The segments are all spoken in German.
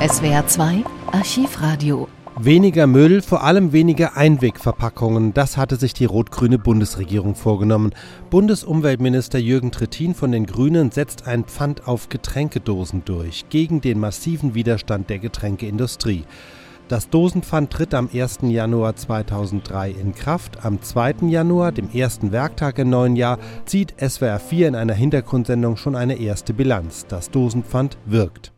SWR 2 Archivradio. Weniger Müll, vor allem weniger Einwegverpackungen, das hatte sich die rot-grüne Bundesregierung vorgenommen. Bundesumweltminister Jürgen Trittin von den Grünen setzt ein Pfand auf Getränkedosen durch, gegen den massiven Widerstand der Getränkeindustrie. Das Dosenpfand tritt am 1. Januar 2003 in Kraft. Am 2. Januar, dem ersten Werktag im neuen Jahr, zieht SWR 4 in einer Hintergrundsendung schon eine erste Bilanz. Das Dosenpfand wirkt.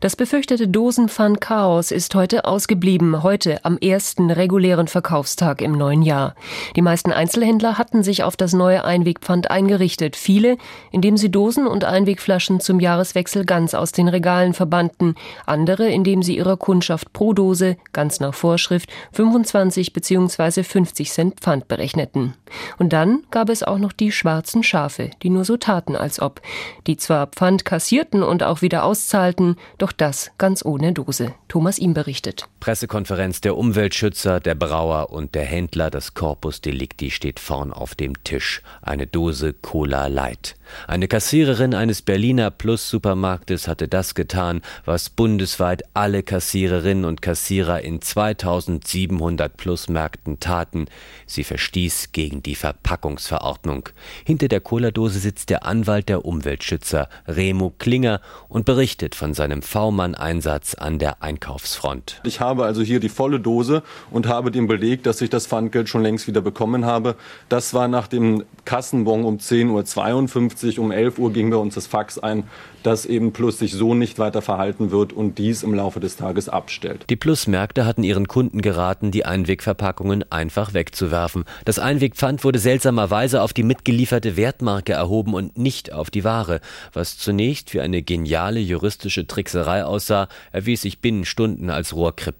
Das befürchtete Dosenpfand-Chaos ist heute ausgeblieben, heute am ersten regulären Verkaufstag im neuen Jahr. Die meisten Einzelhändler hatten sich auf das neue Einwegpfand eingerichtet, viele, indem sie Dosen und Einwegflaschen zum Jahreswechsel ganz aus den Regalen verbannten, andere, indem sie ihrer Kundschaft pro Dose, ganz nach Vorschrift, 25 bzw. 50 Cent Pfand berechneten. Und dann gab es auch noch die schwarzen Schafe, die nur so taten, als ob, die zwar Pfand kassierten und auch wieder auszahlten, doch doch das ganz ohne Dose. Thomas ihm berichtet. Pressekonferenz der Umweltschützer, der Brauer und der Händler. Das Corpus Delicti steht vorn auf dem Tisch. Eine Dose Cola Light. Eine Kassiererin eines Berliner Plus-Supermarktes hatte das getan, was bundesweit alle Kassiererinnen und Kassierer in 2700 Plus-Märkten taten. Sie verstieß gegen die Verpackungsverordnung. Hinter der Cola-Dose sitzt der Anwalt der Umweltschützer, Remo Klinger, und berichtet von seinem V-Mann-Einsatz an der Einkaufsfront. Ich habe also hier die volle Dose und habe den Beleg, dass ich das Pfandgeld schon längst wieder bekommen habe. Das war nach dem Kassenbon um 10.52 Uhr. Um 11 Uhr ging bei uns das Fax ein, dass eben Plus sich so nicht weiter verhalten wird und dies im Laufe des Tages abstellt. Die Plus-Märkte hatten ihren Kunden geraten, die Einwegverpackungen einfach wegzuwerfen. Das Einwegpfand wurde seltsamerweise auf die mitgelieferte Wertmarke erhoben und nicht auf die Ware. Was zunächst wie eine geniale juristische Trickserei aussah, erwies sich binnen Stunden als Rohrkrepierer.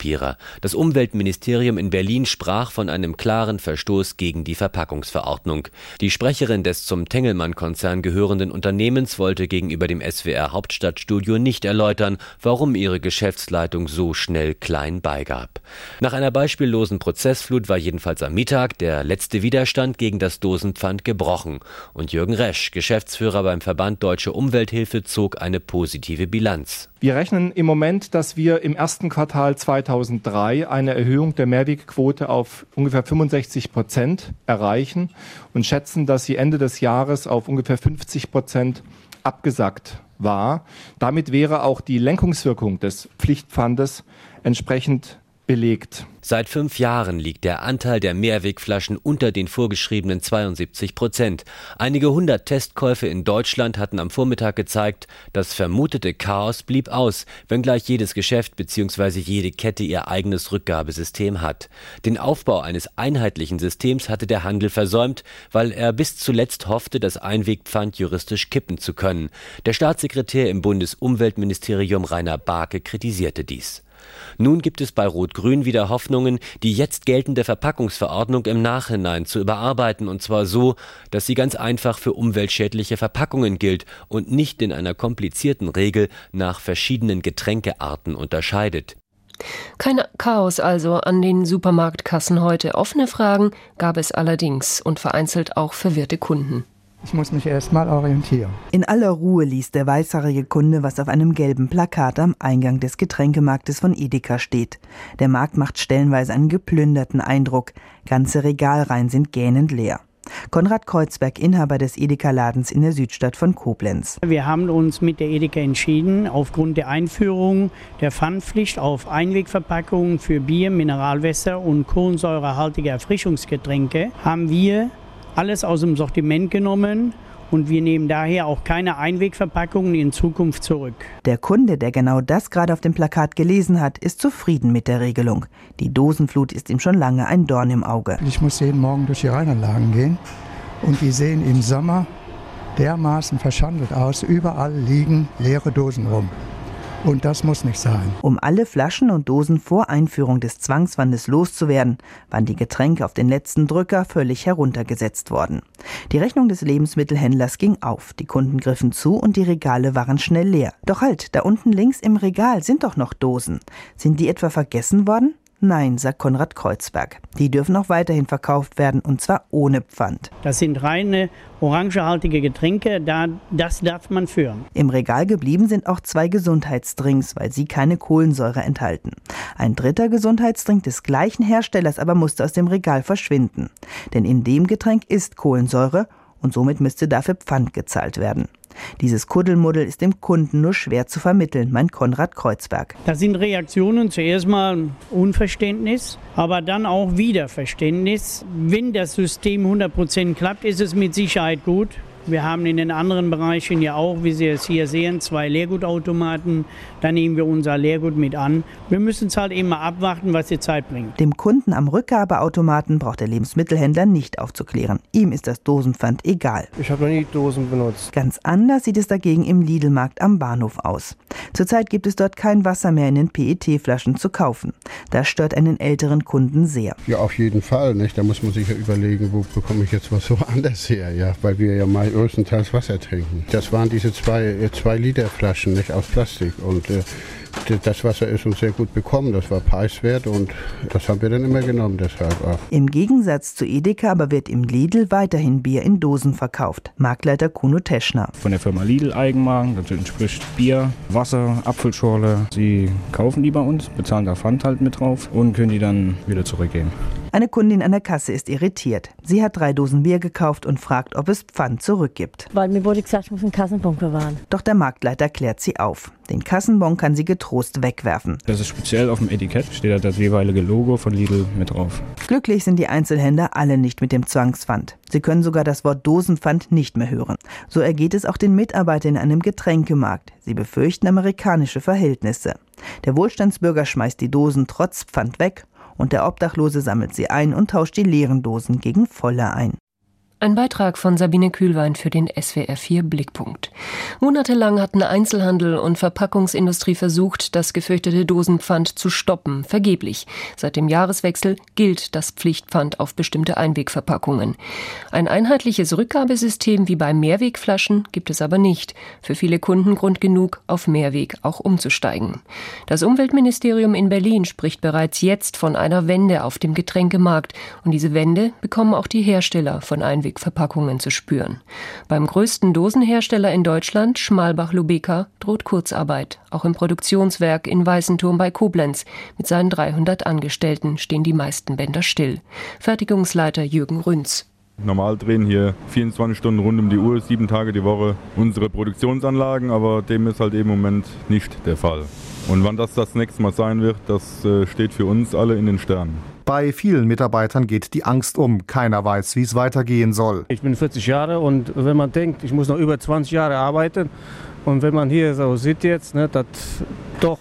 Das Umweltministerium in Berlin sprach von einem klaren Verstoß gegen die Verpackungsverordnung. Die Sprecherin des zum Tengelmann-Konzern gehörenden Unternehmens wollte gegenüber dem SWR Hauptstadtstudio nicht erläutern, warum ihre Geschäftsleitung so schnell klein beigab. Nach einer beispiellosen Prozessflut war jedenfalls am Mittag der letzte Widerstand gegen das Dosenpfand gebrochen und Jürgen Resch, Geschäftsführer beim Verband Deutsche Umwelthilfe, zog eine positive Bilanz. Wir rechnen im Moment, dass wir im ersten Quartal 2003 eine Erhöhung der Mehrwegquote auf ungefähr 65 Prozent erreichen und schätzen, dass sie Ende des Jahres auf ungefähr 50 Prozent abgesackt war. Damit wäre auch die Lenkungswirkung des Pflichtpfandes entsprechend belegt. Seit fünf Jahren liegt der Anteil der Mehrwegflaschen unter den vorgeschriebenen 72 Prozent. Einige hundert Testkäufe in Deutschland hatten am Vormittag gezeigt, das vermutete Chaos blieb aus, wenngleich jedes Geschäft bzw. jede Kette ihr eigenes Rückgabesystem hat. Den Aufbau eines einheitlichen Systems hatte der Handel versäumt, weil er bis zuletzt hoffte, das Einwegpfand juristisch kippen zu können. Der Staatssekretär im Bundesumweltministerium Rainer Barke kritisierte dies. Nun gibt es bei Rot-Grün wieder Hoffnungen, die jetzt geltende Verpackungsverordnung im Nachhinein zu überarbeiten, und zwar so, dass sie ganz einfach für umweltschädliche Verpackungen gilt und nicht in einer komplizierten Regel nach verschiedenen Getränkearten unterscheidet. Kein Chaos also an den Supermarktkassen heute. Offene Fragen gab es allerdings und vereinzelt auch verwirrte Kunden. Ich muss mich erst mal orientieren. In aller Ruhe liest der weißhaarige Kunde, was auf einem gelben Plakat am Eingang des Getränkemarktes von Edeka steht. Der Markt macht stellenweise einen geplünderten Eindruck. Ganze Regalreihen sind gähnend leer. Konrad Kreuzberg, Inhaber des Edeka-Ladens in der Südstadt von Koblenz. Wir haben uns mit der Edeka entschieden, aufgrund der Einführung der Pfandpflicht auf Einwegverpackungen für Bier, Mineralwässer und kohlensäurehaltige Erfrischungsgetränke haben wir alles aus dem Sortiment genommen und wir nehmen daher auch keine Einwegverpackungen in Zukunft zurück. Der Kunde, der genau das gerade auf dem Plakat gelesen hat, ist zufrieden mit der Regelung. Die Dosenflut ist ihm schon lange ein Dorn im Auge. Ich muss jeden Morgen durch die Rheinanlagen gehen und die sehen im Sommer dermaßen verschandelt aus. Überall liegen leere Dosen rum. Und das muss nicht sein. Um alle Flaschen und Dosen vor Einführung des Zwangswandes loszuwerden, waren die Getränke auf den letzten Drücker völlig heruntergesetzt worden. Die Rechnung des Lebensmittelhändlers ging auf, die Kunden griffen zu und die Regale waren schnell leer. Doch halt, da unten links im Regal sind doch noch Dosen. Sind die etwa vergessen worden? Nein, sagt Konrad Kreuzberg. Die dürfen auch weiterhin verkauft werden und zwar ohne Pfand. Das sind reine orangehaltige Getränke, da, das darf man führen. Im Regal geblieben sind auch zwei Gesundheitsdrinks, weil sie keine Kohlensäure enthalten. Ein dritter Gesundheitsdrink des gleichen Herstellers aber musste aus dem Regal verschwinden. Denn in dem Getränk ist Kohlensäure und somit müsste dafür Pfand gezahlt werden. Dieses Kuddelmuddel ist dem Kunden nur schwer zu vermitteln, meint Konrad Kreuzberg. Da sind Reaktionen zuerst mal Unverständnis, aber dann auch Wiederverständnis. Wenn das System 100% klappt, ist es mit Sicherheit gut. Wir haben in den anderen Bereichen ja auch, wie Sie es hier sehen, zwei Leergutautomaten. Da nehmen wir unser Leergut mit an. Wir müssen es halt immer abwarten, was die Zeit bringt. Dem Kunden am Rückgabeautomaten braucht der Lebensmittelhändler nicht aufzuklären. Ihm ist das Dosenpfand egal. Ich habe noch nie Dosen benutzt. Ganz anders sieht es dagegen im Lidl-Markt am Bahnhof aus. Zurzeit gibt es dort kein Wasser mehr in den PET-Flaschen zu kaufen. Das stört einen älteren Kunden sehr. Ja, auf jeden Fall. Nicht? Da muss man sich ja überlegen, wo bekomme ich jetzt was so anders her, ja, weil wir ja mal größtenteils Wasser trinken. Das waren diese zwei, zwei Liter Flaschen nicht aus Plastik und äh, das Wasser ist uns sehr gut bekommen, das war preiswert und das haben wir dann immer genommen deshalb auch. Im Gegensatz zu Edeka aber wird im Lidl weiterhin Bier in Dosen verkauft. Marktleiter Kuno Teschner. Von der Firma Lidl Eigenmarken, das entspricht Bier, Wasser, Apfelschorle. Sie kaufen die bei uns, bezahlen da Pfand halt mit drauf und können die dann wieder zurückgeben. Eine Kundin an der Kasse ist irritiert. Sie hat drei Dosen Bier gekauft und fragt, ob es Pfand zurückgibt. Weil mir wurde gesagt, ich muss einen Kassenbon bewahren. Doch der Marktleiter klärt sie auf. Den Kassenbon kann sie getrost wegwerfen. Das ist speziell auf dem Etikett, steht da das jeweilige Logo von Lidl mit drauf. Glücklich sind die Einzelhändler alle nicht mit dem Zwangspfand. Sie können sogar das Wort Dosenpfand nicht mehr hören. So ergeht es auch den Mitarbeitern in einem Getränkemarkt. Sie befürchten amerikanische Verhältnisse. Der Wohlstandsbürger schmeißt die Dosen trotz Pfand weg und der Obdachlose sammelt sie ein und tauscht die leeren Dosen gegen volle ein. Ein Beitrag von Sabine Kühlwein für den SWR 4 Blickpunkt. Monatelang hatten Einzelhandel und Verpackungsindustrie versucht, das gefürchtete Dosenpfand zu stoppen. Vergeblich. Seit dem Jahreswechsel gilt das Pflichtpfand auf bestimmte Einwegverpackungen. Ein einheitliches Rückgabesystem wie bei Mehrwegflaschen gibt es aber nicht. Für viele Kunden Grund genug, auf Mehrweg auch umzusteigen. Das Umweltministerium in Berlin spricht bereits jetzt von einer Wende auf dem Getränkemarkt. Und diese Wende bekommen auch die Hersteller von Einweg Einwegverpackungen zu spüren. Beim größten Dosenhersteller in Deutschland, Schmalbach-Lubeka, droht Kurzarbeit. Auch im Produktionswerk in Weißenturm bei Koblenz mit seinen 300 Angestellten stehen die meisten Bänder still. Fertigungsleiter Jürgen Rünz. Normal drehen hier 24 Stunden rund um die Uhr, sieben Tage die Woche unsere Produktionsanlagen, aber dem ist halt im Moment nicht der Fall. Und wann das das nächste Mal sein wird, das äh, steht für uns alle in den Sternen. Bei vielen Mitarbeitern geht die Angst um. Keiner weiß, wie es weitergehen soll. Ich bin 40 Jahre und wenn man denkt, ich muss noch über 20 Jahre arbeiten und wenn man hier so sieht jetzt, ne, dass doch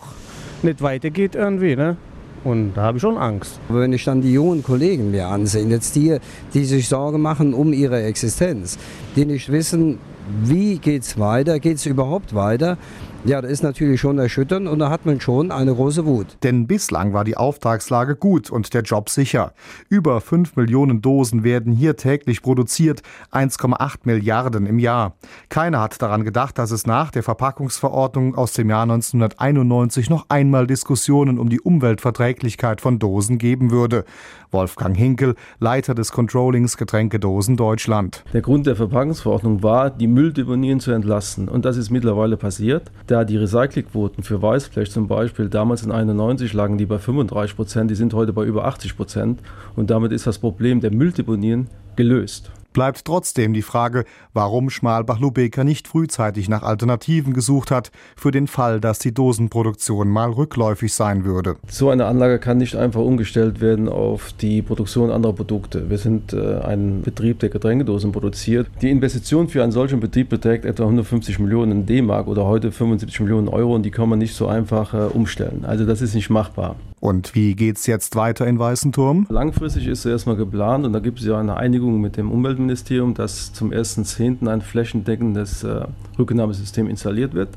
nicht weitergeht irgendwie, ne? Und da habe ich schon Angst. Wenn ich dann die jungen Kollegen mir ansehe, jetzt die, die sich Sorgen machen um ihre Existenz, die nicht wissen, wie geht es weiter, geht es überhaupt weiter, ja, das ist natürlich schon erschütternd und da hat man schon eine große Wut. Denn bislang war die Auftragslage gut und der Job sicher. Über 5 Millionen Dosen werden hier täglich produziert, 1,8 Milliarden im Jahr. Keiner hat daran gedacht, dass es nach der Verpackungsverordnung aus dem Jahr 1991 noch einmal Diskussionen um die Umweltverträglichkeit von Dosen geben würde. Wolfgang Hinkel, Leiter des Controllings Getränkedosen Deutschland. Der Grund der Verpackungsverordnung war, die Mülldeponien zu entlasten. Und das ist mittlerweile passiert da die Recyclingquoten für Weißblech zum Beispiel damals in 91 lagen die bei 35 Prozent, die sind heute bei über 80 Prozent und damit ist das Problem der Mülldeponien gelöst. Bleibt trotzdem die Frage, warum Schmalbach-Lubeka nicht frühzeitig nach Alternativen gesucht hat, für den Fall, dass die Dosenproduktion mal rückläufig sein würde. So eine Anlage kann nicht einfach umgestellt werden auf die Produktion anderer Produkte. Wir sind äh, ein Betrieb, der Getränkedosen produziert. Die Investition für einen solchen Betrieb beträgt etwa 150 Millionen D-Mark oder heute 75 Millionen Euro und die kann man nicht so einfach äh, umstellen. Also das ist nicht machbar. Und wie geht's jetzt weiter in Weißenturm? Langfristig ist es erstmal geplant und da gibt es ja eine Einigung mit dem Umweltministerium, dass zum 1.10. ein flächendeckendes äh, Rücknahmesystem installiert wird.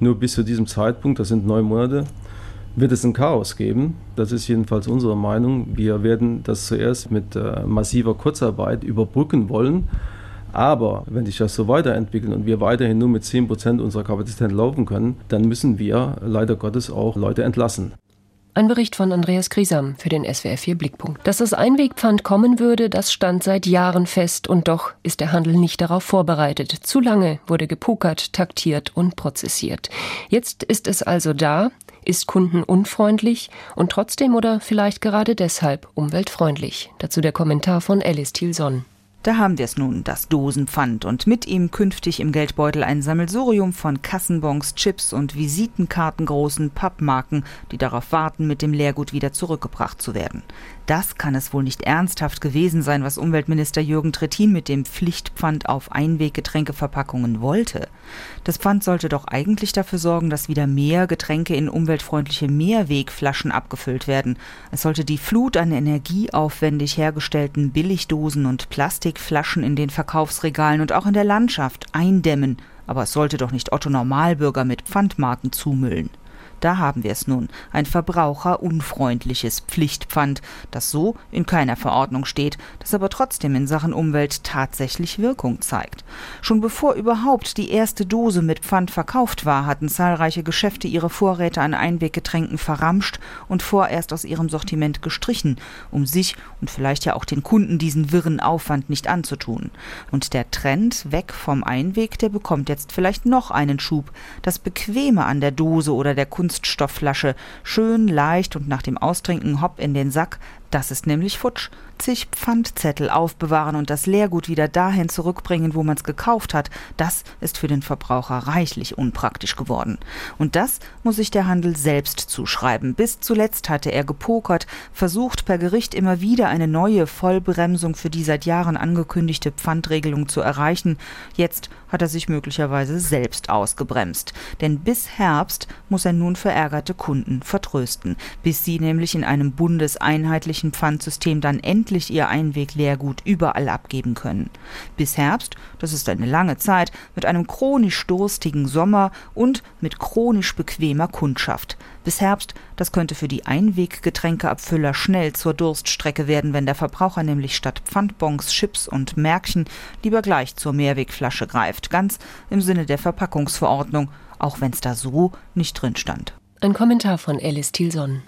Nur bis zu diesem Zeitpunkt, das sind neun Monate, wird es ein Chaos geben. Das ist jedenfalls unsere Meinung. Wir werden das zuerst mit äh, massiver Kurzarbeit überbrücken wollen. Aber wenn sich das so weiterentwickelt und wir weiterhin nur mit 10% unserer Kapazität laufen können, dann müssen wir leider Gottes auch Leute entlassen. Ein Bericht von Andreas Grisam für den SWR 4 Blickpunkt. Dass das Einwegpfand kommen würde, das stand seit Jahren fest und doch ist der Handel nicht darauf vorbereitet. Zu lange wurde gepokert, taktiert und prozessiert. Jetzt ist es also da, ist kundenunfreundlich und trotzdem oder vielleicht gerade deshalb umweltfreundlich. Dazu der Kommentar von Alice Thielson. Da haben wir es nun, das Dosenpfand und mit ihm künftig im Geldbeutel ein Sammelsurium von Kassenbons, Chips und Visitenkartengroßen Pappmarken, die darauf warten, mit dem Leergut wieder zurückgebracht zu werden. Das kann es wohl nicht ernsthaft gewesen sein, was Umweltminister Jürgen Trittin mit dem Pflichtpfand auf Einweggetränkeverpackungen wollte. Das Pfand sollte doch eigentlich dafür sorgen, dass wieder mehr Getränke in umweltfreundliche Mehrwegflaschen abgefüllt werden. Es sollte die Flut an energieaufwendig hergestellten Billigdosen und Plastikflaschen in den Verkaufsregalen und auch in der Landschaft eindämmen, aber es sollte doch nicht Otto Normalbürger mit Pfandmarken zumüllen. Da haben wir es nun, ein verbraucherunfreundliches Pflichtpfand, das so in keiner Verordnung steht, das aber trotzdem in Sachen Umwelt tatsächlich Wirkung zeigt. Schon bevor überhaupt die erste Dose mit Pfand verkauft war, hatten zahlreiche Geschäfte ihre Vorräte an Einweggetränken verramscht und vorerst aus ihrem Sortiment gestrichen, um sich und vielleicht ja auch den Kunden diesen wirren Aufwand nicht anzutun. Und der Trend weg vom Einweg, der bekommt jetzt vielleicht noch einen Schub. Das Bequeme an der Dose oder der Kunst Kunststoffflasche, schön leicht und nach dem Austrinken hopp in den Sack, das ist nämlich futsch zig Pfandzettel aufbewahren und das Leergut wieder dahin zurückbringen, wo man es gekauft hat, das ist für den Verbraucher reichlich unpraktisch geworden. Und das muss sich der Handel selbst zuschreiben. Bis zuletzt hatte er gepokert, versucht per Gericht immer wieder eine neue Vollbremsung für die seit Jahren angekündigte Pfandregelung zu erreichen. Jetzt hat er sich möglicherweise selbst ausgebremst. Denn bis Herbst muss er nun verärgerte Kunden vertrösten, bis sie nämlich in einem bundeseinheitlichen Pfandsystem dann endlich endlich ihr Einwegleergut überall abgeben können. Bis Herbst, das ist eine lange Zeit, mit einem chronisch durstigen Sommer und mit chronisch bequemer Kundschaft. Bis Herbst, das könnte für die Einweggetränkeabfüller schnell zur Durststrecke werden, wenn der Verbraucher nämlich statt Pfandbons, Chips und Märkchen lieber gleich zur Mehrwegflasche greift, ganz im Sinne der Verpackungsverordnung, auch wenn es da so nicht drin stand. Ein Kommentar von Alice Thielson.